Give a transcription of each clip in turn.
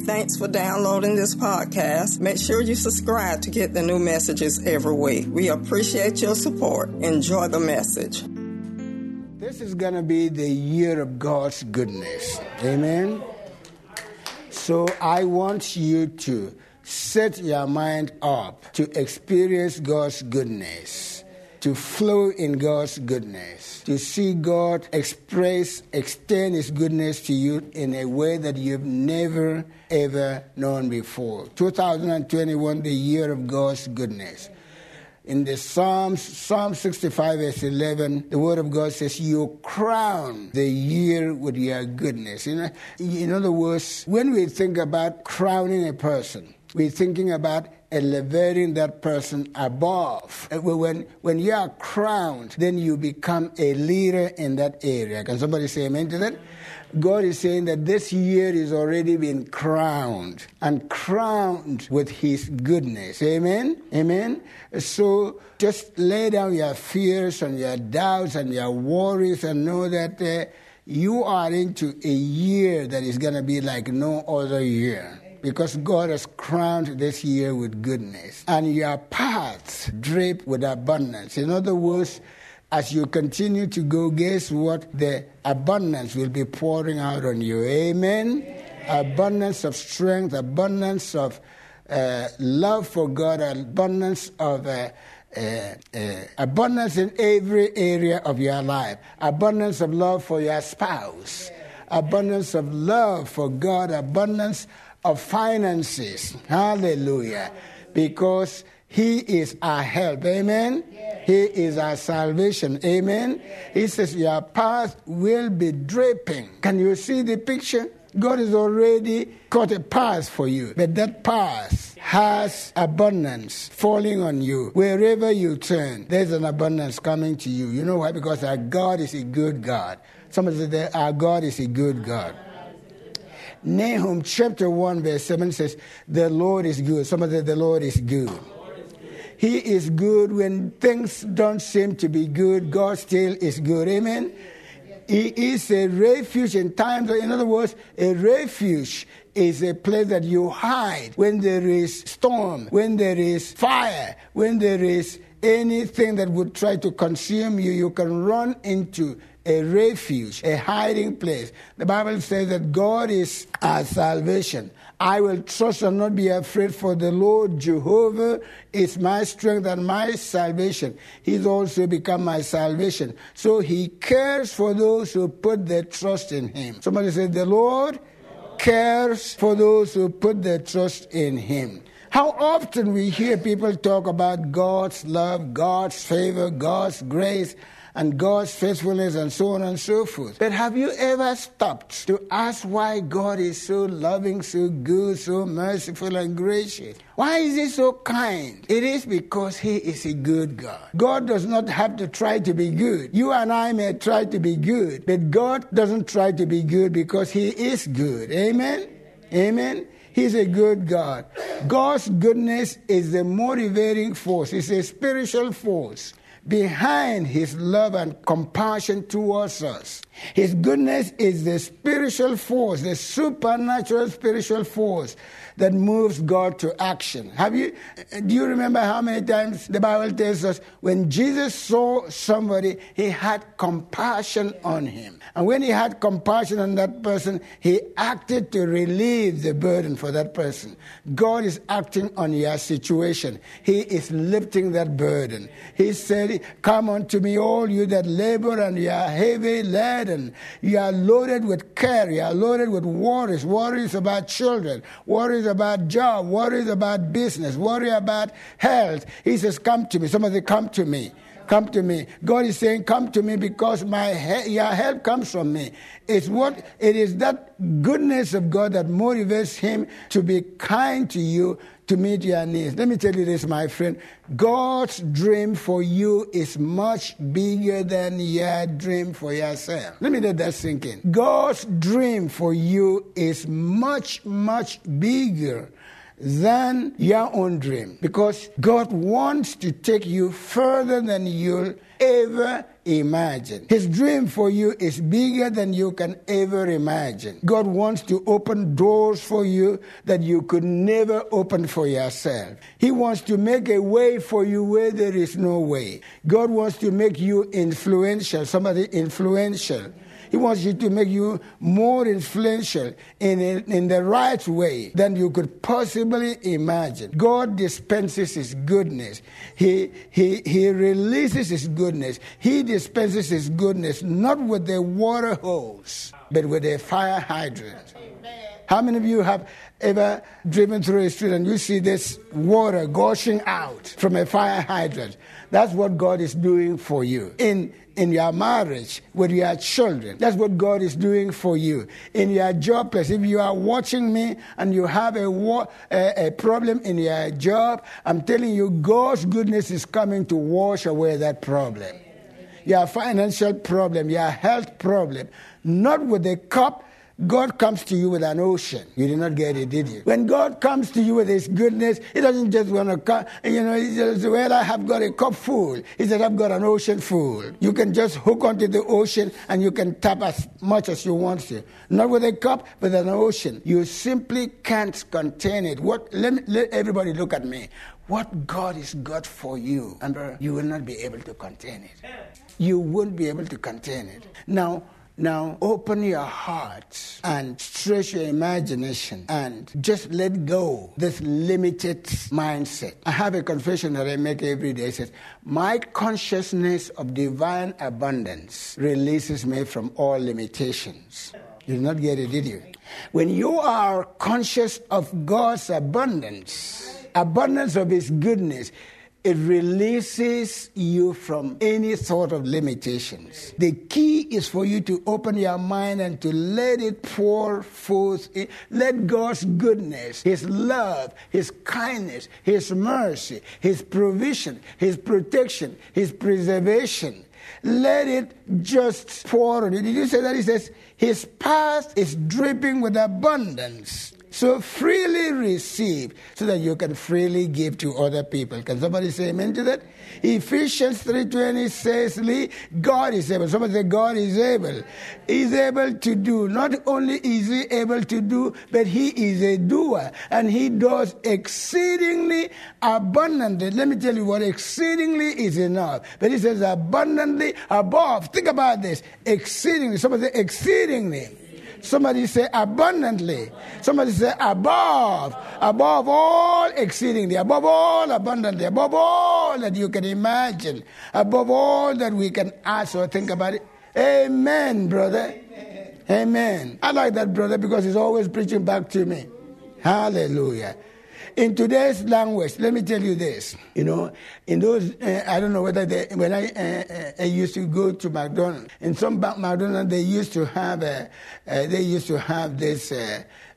Thanks for downloading this podcast. Make sure you subscribe to get the new messages every week. We appreciate your support. Enjoy the message. This is going to be the year of God's goodness. Amen. So I want you to set your mind up to experience God's goodness, to flow in God's goodness, to see God express, extend His goodness to you in a way that you've never, ever known before. 2021, the year of God's goodness in the Psalms, Psalm 65, verse 11, the Word of God says, You crown the year with your goodness. In other words, when we think about crowning a person, we're thinking about elevating that person above. When, when you are crowned, then you become a leader in that area. Can somebody say amen to that? God is saying that this year is already been crowned and crowned with His goodness. Amen? Amen? So just lay down your fears and your doubts and your worries and know that uh, you are into a year that is going to be like no other year because God has crowned this year with goodness. And your paths drip with abundance. In other words, as you continue to go, guess what? The abundance will be pouring out on you. Amen? Abundance of strength, abundance of uh, love for God, abundance of. Uh, uh, uh, abundance in every area of your life, abundance of love for your spouse, abundance of love for God, abundance of finances. Hallelujah. Because He is our help. Amen. He is our salvation. Amen. He says, Your path will be dripping. Can you see the picture? God has already cut a path for you, but that path has abundance falling on you. Wherever you turn, there's an abundance coming to you. You know why? Because our God is a good God. Somebody said, Our God is a good God. Nahum chapter 1, verse 7 says, The Lord is good. Somebody said, The Lord is good. He is good when things don't seem to be good. God still is good. Amen. He is a refuge in times. In other words, a refuge is a place that you hide when there is storm, when there is fire, when there is anything that would try to consume you. You can run into a refuge, a hiding place. The Bible says that God is our salvation. I will trust and not be afraid, for the Lord Jehovah is my strength and my salvation. He's also become my salvation. So he cares for those who put their trust in him. Somebody said, The Lord cares for those who put their trust in him. How often we hear people talk about God's love, God's favor, God's grace and God's faithfulness and so on and so forth. But have you ever stopped to ask why God is so loving, so good, so merciful and gracious? Why is He so kind? It is because He is a good God. God does not have to try to be good. You and I may try to be good, but God doesn't try to be good because He is good. Amen? Amen? He's a good God. God's goodness is the motivating force, it's a spiritual force behind his love and compassion towards us. His goodness is the spiritual force, the supernatural spiritual force that moves God to action. Have you do you remember how many times the Bible tells us when Jesus saw somebody, he had compassion on him. And when he had compassion on that person, he acted to relieve the burden for that person. God is acting on your situation. He is lifting that burden. He said, "Come unto me all you that labor and you are heavy laden. You are loaded with care, you are loaded with worries, worries about children, worries about job, worries about business, worry about health. He says, Come to me. Somebody come to me. Come to me. God is saying, Come to me because my he- your help comes from me. It's what it is that goodness of God that motivates him to be kind to you to meet your needs. Let me tell you this, my friend. God's dream for you is much bigger than your dream for yourself. Let me let that sink in. God's dream for you is much, much bigger than your own dream because God wants to take you further than you'll ever imagine. His dream for you is bigger than you can ever imagine. God wants to open doors for you that you could never open for yourself. He wants to make a way for you where there is no way. God wants to make you influential, somebody influential. He wants you to make you more influential in, in the right way than you could possibly imagine. God dispenses His goodness. He, he, he releases His goodness. He dispenses His goodness not with the water hose, but with a fire hydrant. How many of you have ever driven through a street and you see this water gushing out from a fire hydrant? That's what God is doing for you. In in your marriage with your children. That's what God is doing for you. In your job place, if you are watching me and you have a, a, a problem in your job, I'm telling you, God's goodness is coming to wash away that problem. Your financial problem, your health problem, not with a cup God comes to you with an ocean. You did not get it, did you? When God comes to you with His goodness, He doesn't just want to come, you know, He says, Well, I have got a cup full. He said, I've got an ocean full. You can just hook onto the ocean and you can tap as much as you want to. Not with a cup, but an ocean. You simply can't contain it. What, let, me, let everybody look at me. What God is got for you, Amber, you will not be able to contain it. You won't be able to contain it. Now, now, open your heart and stretch your imagination and just let go this limited mindset. I have a confession that I make every day. It says, My consciousness of divine abundance releases me from all limitations. You did not get it, did you? When you are conscious of God's abundance, abundance of His goodness, it releases you from any sort of limitations. The key is for you to open your mind and to let it pour forth. Let God's goodness, His love, His kindness, His mercy, His provision, His protection, His preservation, let it just pour on you. Did you say that? He says, His path is dripping with abundance. So freely receive so that you can freely give to other people. Can somebody say amen to that? Ephesians 3.20 says, God is able. Somebody say, God is able. He's able to do. Not only is he able to do, but he is a doer. And he does exceedingly abundantly. Let me tell you what exceedingly is enough. But he says abundantly above. Think about this. Exceedingly. Somebody say exceedingly Somebody say abundantly. Somebody say above. Above all exceedingly. Above all abundantly. Above all that you can imagine. Above all that we can ask or think about it. Amen, brother. Amen. Amen. I like that brother because he's always preaching back to me. Hallelujah. In today's language, let me tell you this. You know, in those, uh, I don't know whether they, when I, uh, I, used to go to McDonald's, in some McDonald's they used to have, uh, they used to have this.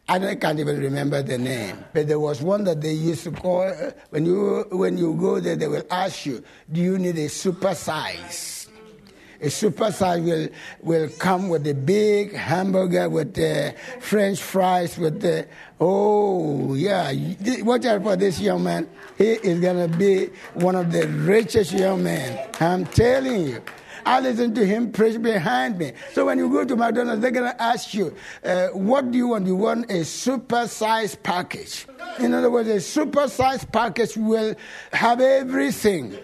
I can't even remember the name, but there was one that they used to call. when you when you go there, they will ask you, "Do you need a super size?" A super size will, will come with a big hamburger with the French fries with the, oh, yeah. Watch out for this young man. He is going to be one of the richest young men. I'm telling you. I listen to him preach behind me. So when you go to McDonald's, they're going to ask you, uh, what do you want? You want a super size package. In other words, a super size package will have everything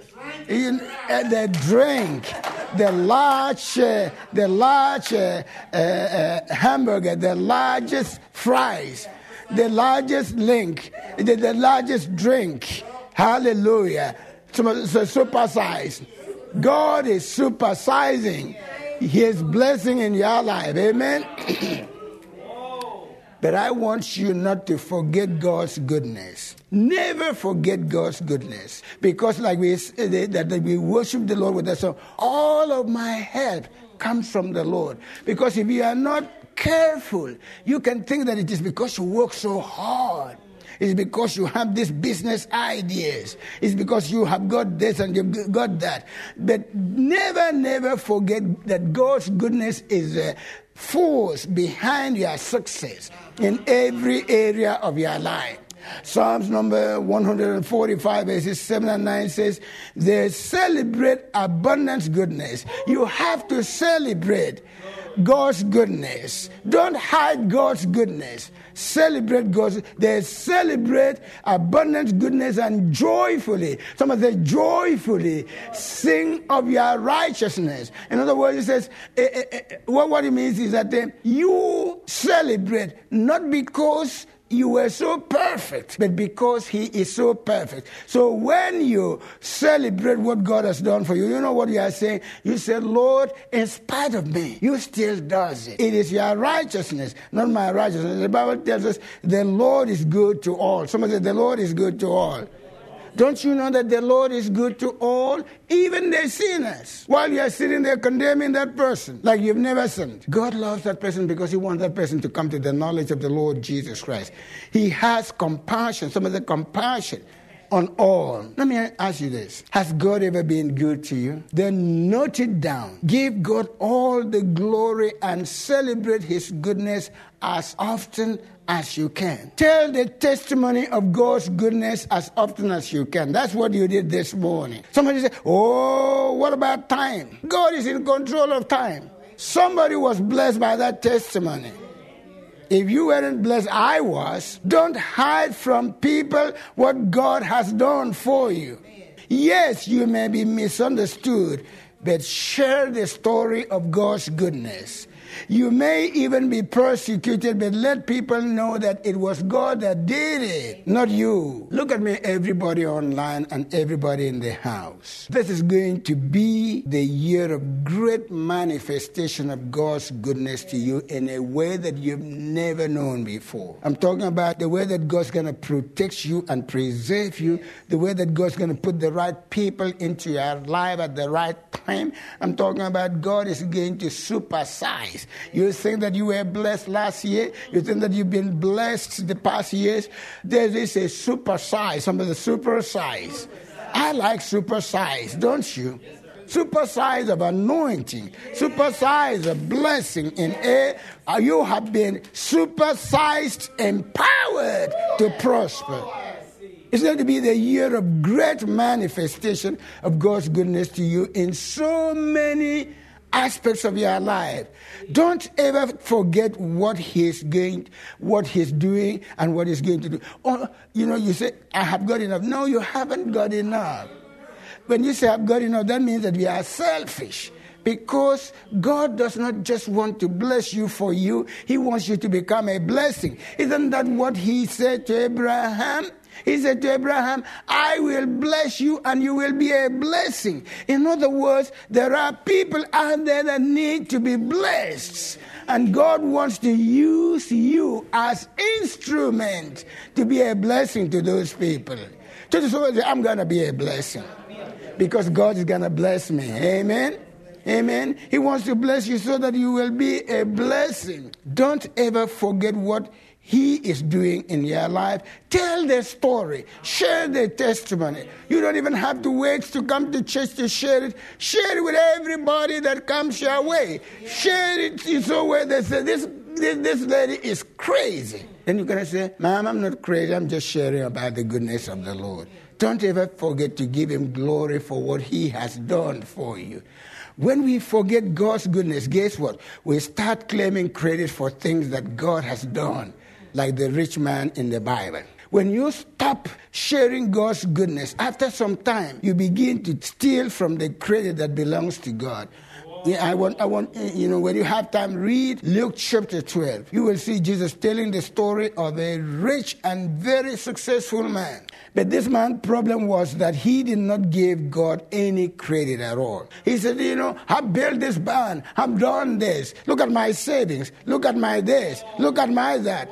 in, uh, the drink, the large, uh, the large uh, uh, uh, hamburger, the largest fries, the largest link, the, the largest drink. Hallelujah. So super size. God is supersizing His blessing in your life. Amen. But I want you not to forget God's goodness. Never forget God's goodness. Because, like we eh, that we worship the Lord with that song, all of my help comes from the Lord. Because if you are not careful, you can think that it is because you work so hard. It's because you have these business ideas. It's because you have got this and you've got that. But never, never forget that God's goodness is a force behind your success in every area of your life. Psalms number 145, verses 7 and 9 says, They celebrate abundance goodness. You have to celebrate God's goodness. Don't hide God's goodness. Celebrate God's. They celebrate abundant goodness and joyfully. Some of them joyfully sing of your righteousness. In other words, it says eh, eh, eh, what what it means is that you celebrate not because you were so perfect, but because He is so perfect. So when you celebrate what God has done for you, you know what you are saying? You say, Lord, in spite of me, you still does it. It is your righteousness, not my righteousness. The Bible tells us the Lord is good to all. Somebody said, the Lord is good to all. Don't you know that the Lord is good to all, even the sinners? While you are sitting there condemning that person like you've never sinned. God loves that person because He wants that person to come to the knowledge of the Lord Jesus Christ. He has compassion, some of the compassion on all. Let me ask you this Has God ever been good to you? Then note it down. Give God all the glory and celebrate His goodness as often as you can. Tell the testimony of God's goodness as often as you can. That's what you did this morning. Somebody said, Oh, what about time? God is in control of time. Somebody was blessed by that testimony. If you weren't blessed, I was. Don't hide from people what God has done for you. Yes, you may be misunderstood, but share the story of God's goodness. You may even be persecuted, but let people know that it was God that did it, not you. Look at me, everybody online and everybody in the house. This is going to be the year of great manifestation of God's goodness to you in a way that you've never known before. I'm talking about the way that God's going to protect you and preserve you, the way that God's going to put the right people into your life at the right time. I'm talking about God is going to supersize you think that you were blessed last year. You think that you've been blessed the past years. There is a supersize, some of the supersize. I like supersize, don't you? Super size of anointing, super size of blessing in. Uh, you have been supersized, empowered to prosper. It's going to be the year of great manifestation of God's goodness to you in so many aspects of your life. Don't ever forget what he's going, what he's doing, and what he's going to do. Or, you know, you say, I have got enough. No, you haven't got enough. When you say I've got enough, that means that we are selfish. Because God does not just want to bless you for you, He wants you to become a blessing. Isn't that what He said to Abraham? He said to Abraham, I will bless you and you will be a blessing. In other words, there are people out there that need to be blessed. And God wants to use you as instrument to be a blessing to those people. The soul, I'm going to be a blessing because God is going to bless me. Amen. Amen. He wants to bless you so that you will be a blessing. Don't ever forget what he is doing in your life. Tell the story. Share the testimony. You don't even have to wait to come to church to share it. Share it with everybody that comes your way. Share it in so way they say, this, this, this lady is crazy. Then you're going to say, Ma'am, I'm not crazy. I'm just sharing about the goodness of the Lord. Don't ever forget to give him glory for what he has done for you. When we forget God's goodness, guess what? We start claiming credit for things that God has done like the rich man in the Bible. When you stop sharing God's goodness, after some time, you begin to steal from the credit that belongs to God. Yeah, I want, I want, you know, when you have time, read Luke chapter 12. You will see Jesus telling the story of a rich and very successful man. But this man's problem was that he did not give God any credit at all. He said, you know, I built this barn, I've done this. Look at my savings. Look at my this. Look at my that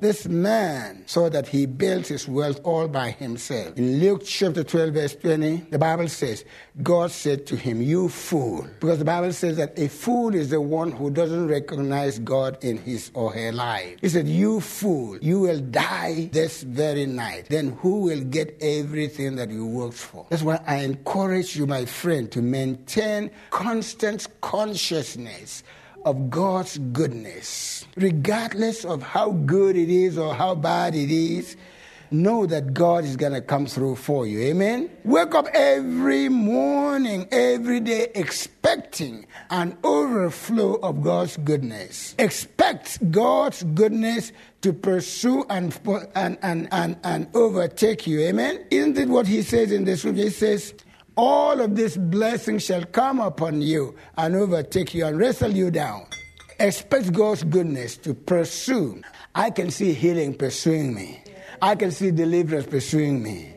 this man saw that he built his wealth all by himself. In Luke chapter 12, verse 20, the Bible says, God said to him, You fool. Because the Bible says that a fool is the one who doesn't recognize God in his or her life. He said, You fool, you will die this very night. Then who will get everything that you worked for? That's why I encourage you, my friend, to maintain constant consciousness of God's goodness, regardless of how good it is or how bad it is. know that God is going to come through for you. Amen. Wake up every morning, every day, expecting an overflow of God's goodness. Expect God's goodness to pursue and, and, and, and, and overtake you. Amen. Isn't it what he says in the scripture? He says, all of this blessing shall come upon you and overtake you and wrestle you down. Expect God's goodness to pursue. I can see healing pursuing me. I can see deliverance pursuing me.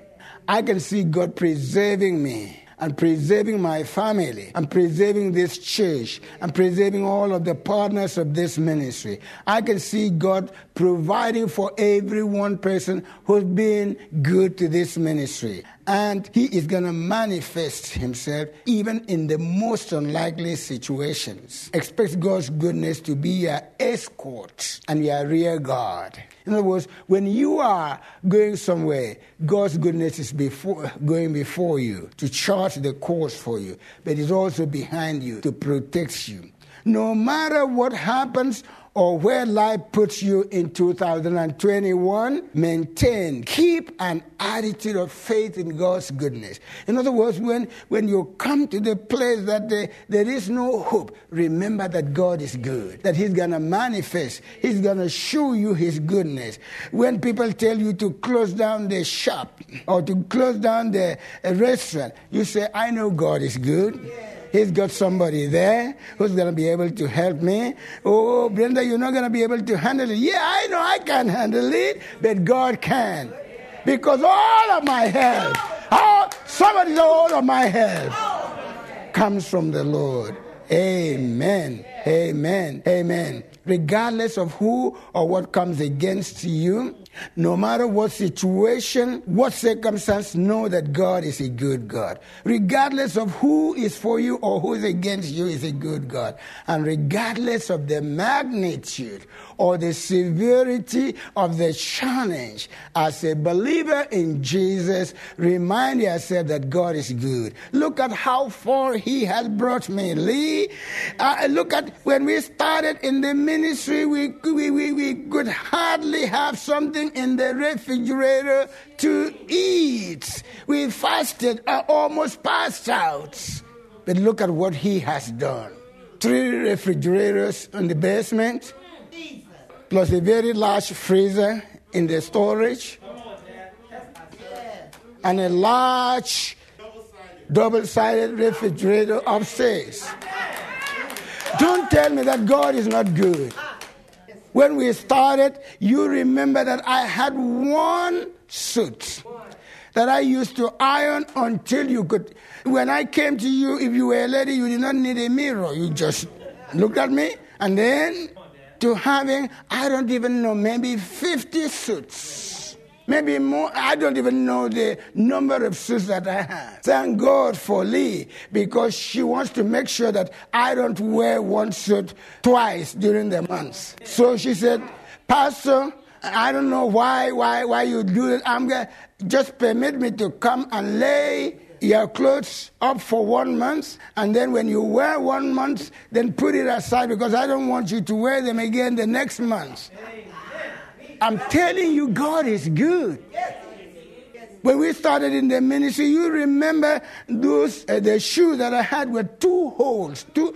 I can see God preserving me and preserving my family and preserving this church and preserving all of the partners of this ministry. I can see God providing for every one person who's been good to this ministry. And He is going to manifest Himself even in the most unlikely situations. Expect God's goodness to be your escort and your rear guard. In other words, when you are going somewhere, God's goodness is before, going before you to chart the course for you, but it's also behind you to protect you. No matter what happens or where life puts you in 2021, maintain, keep an attitude of faith in God's goodness. In other words, when, when you come to the place that there, there is no hope, remember that God is good, that He's going to manifest, He's going to show you His goodness. When people tell you to close down the shop or to close down the uh, restaurant, you say, I know God is good. Yeah. He's got somebody there who's going to be able to help me. Oh, Brenda, you're not going to be able to handle it. Yeah, I know I can handle it, but God can. Because all of my help, oh, all, somebody's all of my help comes from the Lord. Amen. Amen. Amen. Regardless of who or what comes against you, no matter what situation, what circumstance, know that God is a good God. Regardless of who is for you or who is against you, is a good God. And regardless of the magnitude or the severity of the challenge, as a believer in Jesus, remind yourself that God is good. Look at how far He has brought me. Lee, uh, look at when we started in the ministry, we, we, we, we could hardly have something in the refrigerator to eat. We fasted, uh, almost passed out. But look at what He has done. Three refrigerators in the basement plus a very large freezer in the storage, and a large double sided refrigerator upstairs. Don't tell me that God is not good. When we started, you remember that I had one suit that I used to iron until you could. When I came to you, if you were a lady, you did not need a mirror. You just looked at me and then to having, I don't even know, maybe 50 suits. Maybe more. I don't even know the number of suits that I have. Thank God for Lee because she wants to make sure that I don't wear one suit twice during the months. So she said, Pastor, I don't know why, why, why you do it. I'm gonna just permit me to come and lay your clothes up for one month, and then when you wear one month, then put it aside because I don't want you to wear them again the next month. I'm telling you, God is good. When we started in the ministry, you remember those uh, the shoe that I had with two holes. Two,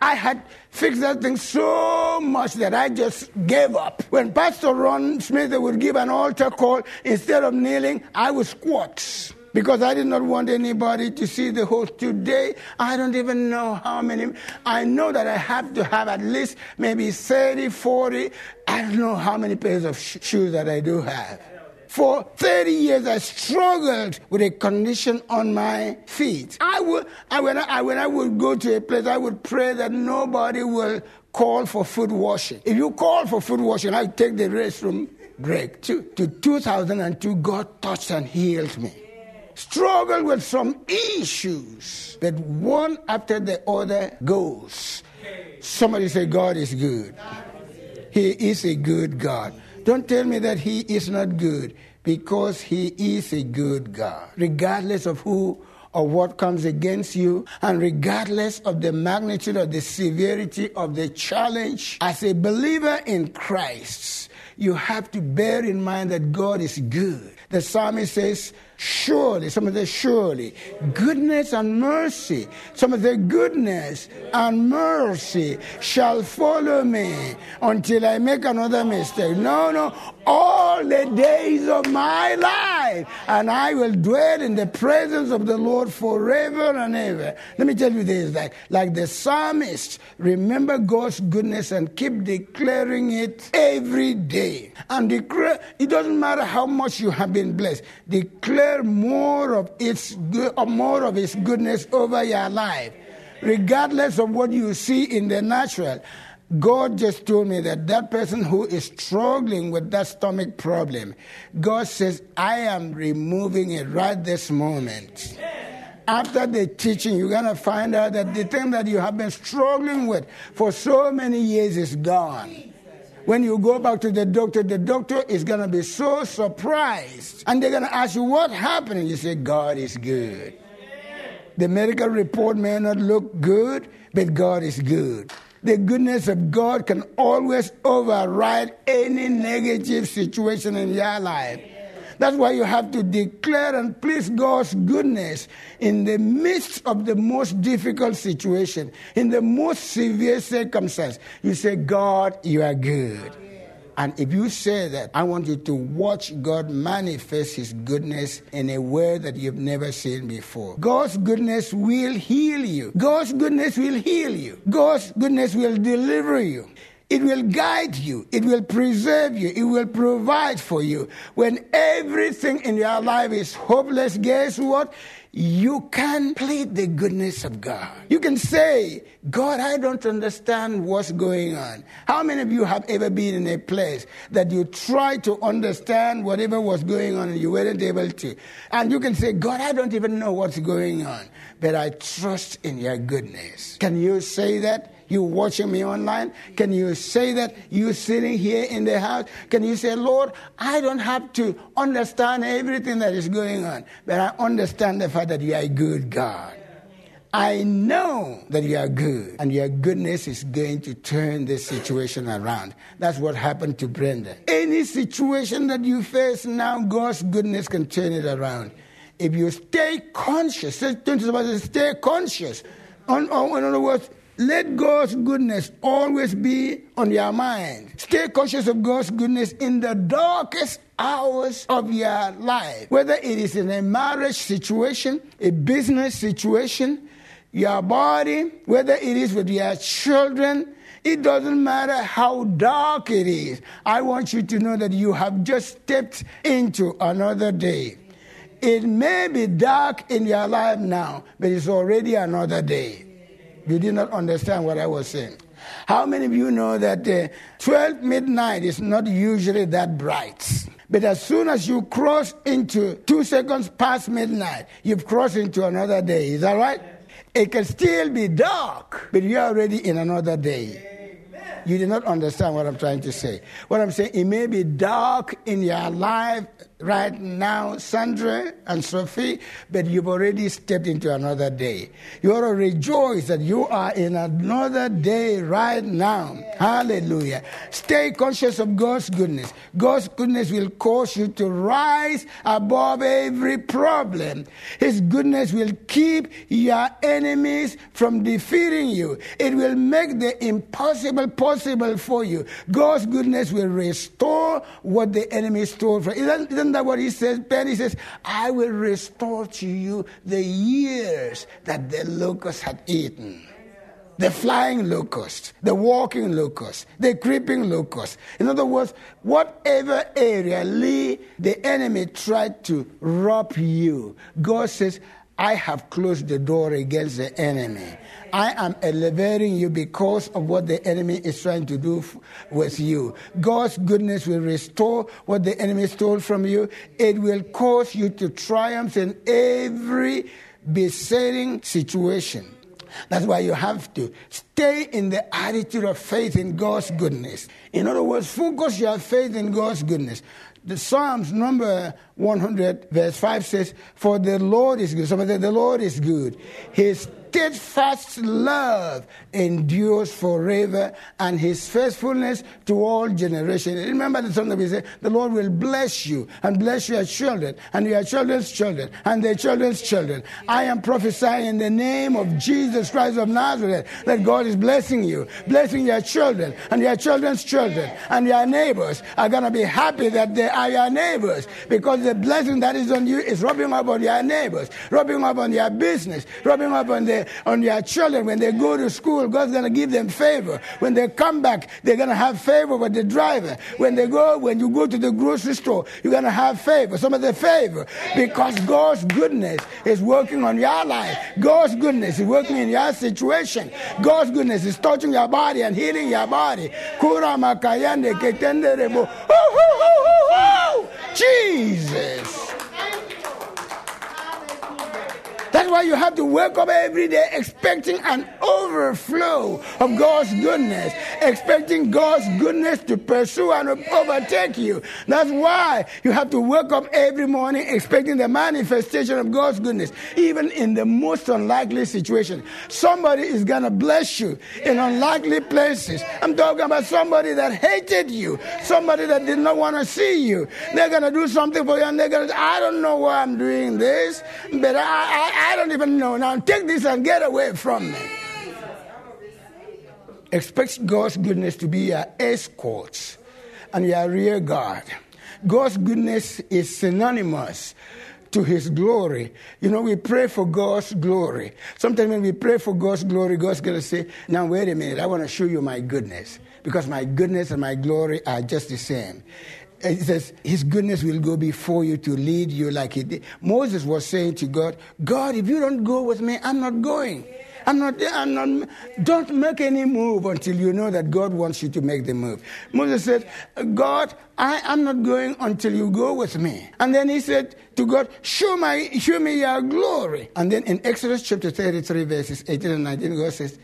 I had fixed that thing so much that I just gave up. When Pastor Ron Smith would give an altar call, instead of kneeling, I would squat because I did not want anybody to see the host today. I don't even know how many. I know that I have to have at least maybe 30, 40. I don't know how many pairs of sh- shoes that I do have. For 30 years, I struggled with a condition on my feet. I would, I, when, I, when I would go to a place, I would pray that nobody will call for foot washing. If you call for foot washing, I take the restroom break. To, to 2002, God touched and healed me struggle with some issues, but one after the other goes. Somebody say, God is good. He is a good God. Don't tell me that He is not good because He is a good God. Regardless of who or what comes against you, and regardless of the magnitude or the severity of the challenge, as a believer in Christ, you have to bear in mind that God is good. The psalmist says, Surely, some of the surely, goodness and mercy, some of the goodness and mercy shall follow me until I make another mistake. No, no, all the days of my life, and I will dwell in the presence of the Lord forever and ever. Let me tell you this like, like the psalmist, remember God's goodness and keep declaring it every day. And declare, it doesn't matter how much you have been blessed, declare more of its uh, more of his goodness over your life regardless of what you see in the natural God just told me that that person who is struggling with that stomach problem, God says, I am removing it right this moment. After the teaching, you're going to find out that the thing that you have been struggling with for so many years is gone. When you go back to the doctor, the doctor is going to be so surprised. And they're going to ask you, What happened? You say, God is good. The medical report may not look good, but God is good the goodness of God can always override any negative situation in your life. That's why you have to declare and please God's goodness in the midst of the most difficult situation, in the most severe circumstance. You say, God, you are good. And if you say that, I want you to watch God manifest His goodness in a way that you've never seen before. God's goodness will heal you. God's goodness will heal you. God's goodness will deliver you. It will guide you. It will preserve you. It will provide for you. When everything in your life is hopeless, guess what? you can plead the goodness of God. You can say, God, I don't understand what's going on. How many of you have ever been in a place that you tried to understand whatever was going on and you weren't able to? And you can say, God, I don't even know what's going on, but I trust in your goodness. Can you say that? You watching me online? Can you say that? You sitting here in the house? Can you say, Lord, I don't have to understand everything that is going on, but I understand the fact that you are a good God. I know that you are good, and your goodness is going to turn this situation around. That's what happened to Brenda. Any situation that you face now, God's goodness can turn it around. If you stay conscious, stay conscious. in other words, let God's goodness always be on your mind. Stay conscious of God's goodness in the darkest hours of your life. Whether it is in a marriage situation, a business situation, your body, whether it is with your children, it doesn't matter how dark it is. I want you to know that you have just stepped into another day. It may be dark in your life now, but it's already another day. You did not understand what I was saying. How many of you know that uh, 12 midnight is not usually that bright? But as soon as you cross into two seconds past midnight, you've crossed into another day. Is that right? It can still be dark, but you're already in another day. You did not understand what I'm trying to say. What I'm saying, it may be dark in your life right now, Sandra and Sophie, but you've already stepped into another day. You ought to rejoice that you are in another day right now. Hallelujah. Stay conscious of God's goodness. God's goodness will cause you to rise above every problem. His goodness will keep your enemies from defeating you. It will make the impossible possible for you. God's goodness will restore what the enemy stole from. Isn't, isn't that what he says? Ben, he says, I will restore to you the years that the locust had eaten. The flying locust, the walking locust, the creeping locust. In other words, whatever area the enemy tried to rob you, God says, I have closed the door against the enemy. I am elevating you because of what the enemy is trying to do f- with you. God's goodness will restore what the enemy stole from you. It will cause you to triumph in every besetting situation. That's why you have to stay in the attitude of faith in God's goodness. In other words, focus your faith in God's goodness. The Psalms number 100, verse 5 says, For the Lord is good. Somebody said, The Lord is good. His steadfast love endures forever, and his faithfulness to all generations. Remember the song that we say, The Lord will bless you and bless your children and your children's children and their children's children. I am prophesying in the name of Jesus Christ of Nazareth that God is blessing you, blessing your children and your children's children and your neighbors are going to be happy that they are your neighbors because the blessing that is on you is rubbing up on your neighbors, rubbing up on your business, rubbing up on the on your children when they go to school. God's going to give them favor. When they come back, they're going to have favor with the driver. When they go, when you go to the grocery store, you're going to have favor. Some of the favor because God's goodness is working on your life. God's goodness is working in your situation. God's goodness is touching your body and healing your body. Jesus. That's why you have to wake up every day expecting an overflow of God's goodness, expecting God's goodness to pursue and overtake you. That's why you have to wake up every morning expecting the manifestation of God's goodness, even in the most unlikely situation. Somebody is going to bless you in unlikely places. I'm talking about somebody that hated you, somebody that did not want to see you. They're going to do something for you and they're going to I don't know why I'm doing this, but I, I I don't even know. Now take this and get away from me. Expect God's goodness to be your escort and your rear guard. God's goodness is synonymous to his glory. You know, we pray for God's glory. Sometimes when we pray for God's glory, God's going to say, Now, wait a minute, I want to show you my goodness. Because my goodness and my glory are just the same. It says, His goodness will go before you to lead you like He did. Moses was saying to God, God, if you don't go with me, I'm not going. I'm not, I'm not, don't make any move until you know that God wants you to make the move. Moses said, God, I am not going until you go with me. And then he said to God, show, my, show me your glory. And then in Exodus chapter 33, verses 18 and 19, God says,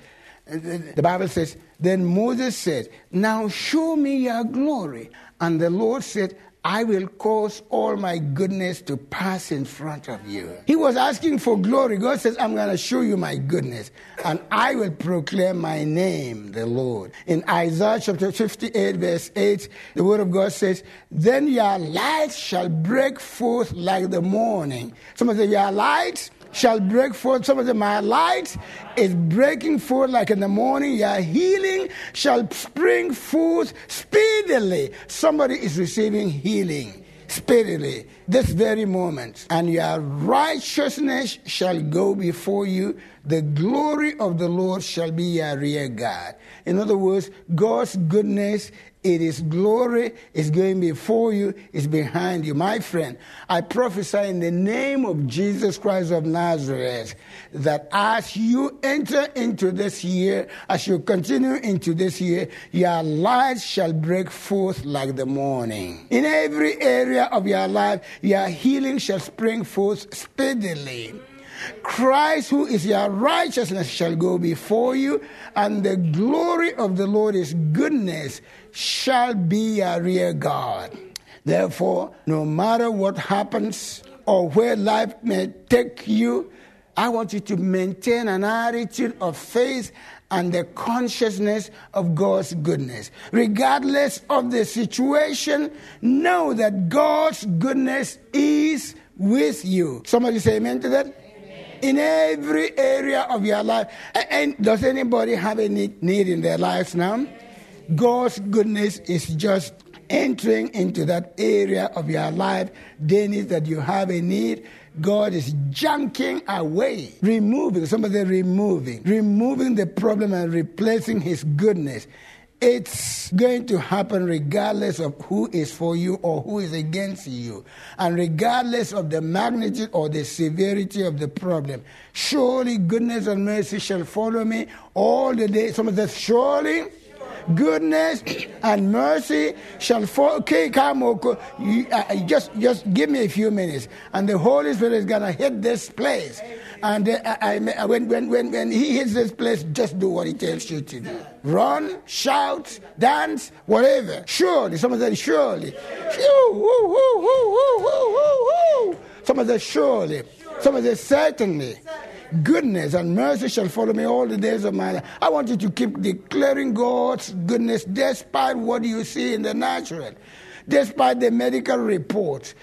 the Bible says, Then Moses said, Now show me your glory. And the Lord said, I will cause all my goodness to pass in front of you. He was asking for glory. God says, I'm going to show you my goodness, and I will proclaim my name, the Lord. In Isaiah chapter 58, verse 8, the word of God says, Then your light shall break forth like the morning. Somebody say, Your light shall break forth. Some of them, my light is breaking forth like in the morning. Your healing shall spring forth speedily. Somebody is receiving healing speedily this very moment. And your righteousness shall go before you. The glory of the Lord shall be your rear guard. In other words, God's goodness it is glory It's going before you, It's behind you. My friend, I prophesy in the name of Jesus Christ of Nazareth that as you enter into this year, as you continue into this year, your light shall break forth like the morning. In every area of your life, your healing shall spring forth speedily. Christ, who is your righteousness, shall go before you, and the glory of the Lord is goodness shall be your rear guard. Therefore, no matter what happens or where life may take you, I want you to maintain an attitude of faith and the consciousness of God's goodness. Regardless of the situation, know that God's goodness is with you. Somebody say amen to that? In every area of your life. And does anybody have any need in their lives now? God's goodness is just entering into that area of your life. Dennis, that you have a need. God is junking away, removing, somebody removing, removing the problem and replacing His goodness. It's going to happen regardless of who is for you or who is against you, and regardless of the magnitude or the severity of the problem. Surely goodness and mercy shall follow me all the days. Someone says, Surely goodness and mercy shall follow. You, uh, just, just give me a few minutes, and the Holy Spirit is going to hit this place. And uh, I, I, when, when, when, when He hits this place, just do what He tells you to do. Run, shout, dance, whatever. Surely, someone said, surely. Someone said, surely. Someone said, certainly goodness and mercy shall follow me all the days of my life. I want you to keep declaring God's goodness despite what you see in the natural, despite the medical reports.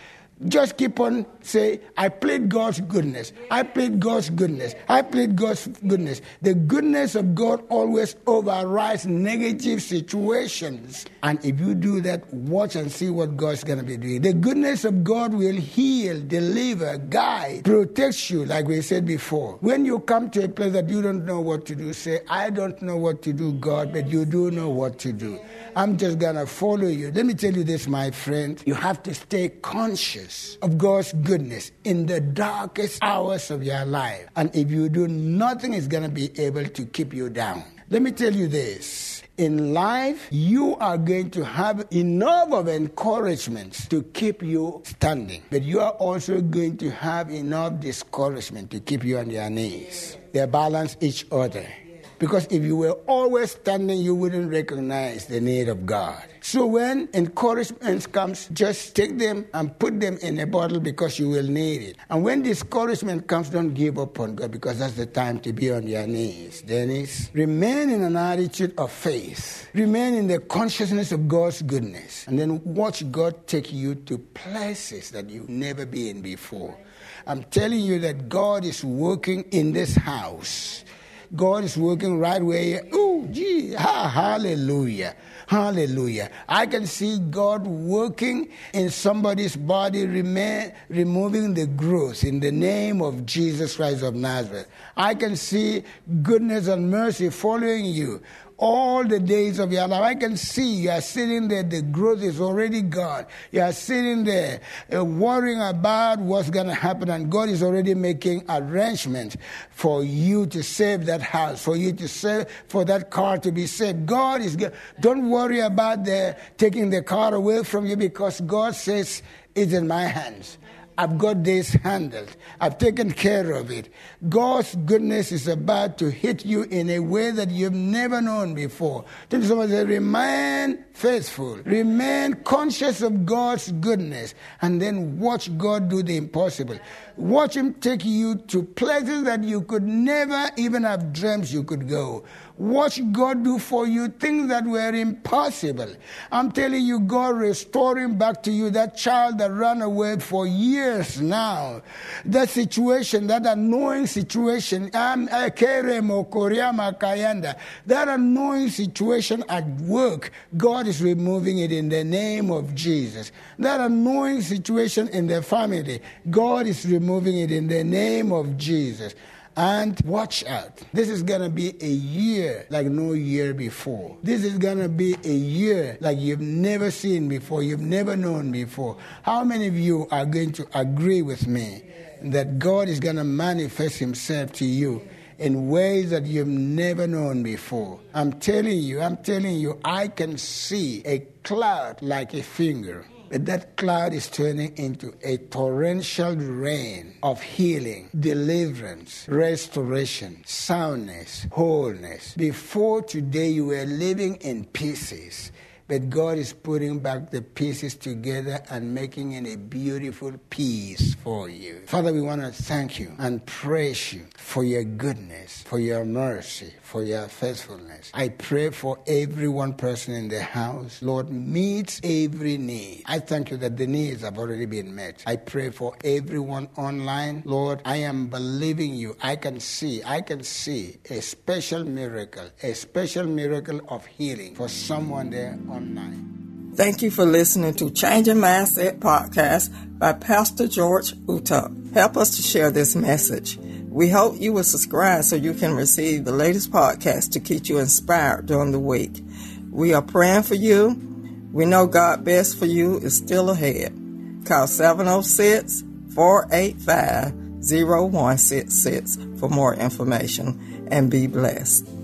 Just keep on say, I plead God's goodness. I plead God's goodness. I plead God's goodness. The goodness of God always overrides negative situations. And if you do that, watch and see what God's going to be doing. The goodness of God will heal, deliver, guide, protect you, like we said before. When you come to a place that you don't know what to do, say, I don't know what to do, God, but you do know what to do. I'm just going to follow you. Let me tell you this, my friend. You have to stay conscious of God's goodness in the darkest hours of your life. And if you do, nothing is going to be able to keep you down. Let me tell you this. In life, you are going to have enough of encouragement to keep you standing, but you are also going to have enough discouragement to keep you on your knees. They balance each other. Because if you were always standing, you wouldn't recognize the need of God. So when encouragement comes, just take them and put them in a bottle because you will need it. And when discouragement comes, don't give up on God because that's the time to be on your knees. Dennis, remain in an attitude of faith. Remain in the consciousness of God's goodness. And then watch God take you to places that you've never been before. I'm telling you that God is working in this house. God is working right where Oh, gee, ha, hallelujah. Hallelujah. I can see God working in somebody's body, removing the growth in the name of Jesus Christ of Nazareth. I can see goodness and mercy following you all the days of your life. I can see you are sitting there, the growth is already gone. You are sitting there uh, worrying about what's going to happen, and God is already making arrangements for you to save that house, for you to save, for that car to be saved. God is, don't worry about the, taking the car away from you because God says, it's in my hands. I've got this handled. I've taken care of it. God's goodness is about to hit you in a way that you've never known before. Tell somebody, say, remain faithful. Remain conscious of God's goodness. And then watch God do the impossible. Watch Him take you to places that you could never even have dreamed you could go. Watch God do for you things that were impossible. I'm telling you, God restoring back to you that child that ran away for years now. That situation, that annoying situation, uh, that annoying situation at work, God is removing it in the name of Jesus. That annoying situation in the family, God is removing it in the name of Jesus. And watch out. This is going to be a year like no year before. This is going to be a year like you've never seen before, you've never known before. How many of you are going to agree with me that God is going to manifest Himself to you? in ways that you've never known before. I'm telling you, I'm telling you, I can see a cloud like a finger that cloud is turning into a torrential rain of healing, deliverance, restoration, soundness, wholeness. Before today, you were living in pieces. But God is putting back the pieces together and making it a beautiful piece for you. Father, we want to thank you and praise you for your goodness, for your mercy, for your faithfulness. I pray for every one person in the house. Lord, meets every need. I thank you that the needs have already been met. I pray for everyone online. Lord, I am believing you. I can see, I can see a special miracle, a special miracle of healing for someone there Thank you for listening to Changing Mindset podcast by Pastor George Utuck. Help us to share this message. We hope you will subscribe so you can receive the latest podcast to keep you inspired during the week. We are praying for you. We know God best for you is still ahead. Call 706 485 0166 for more information and be blessed.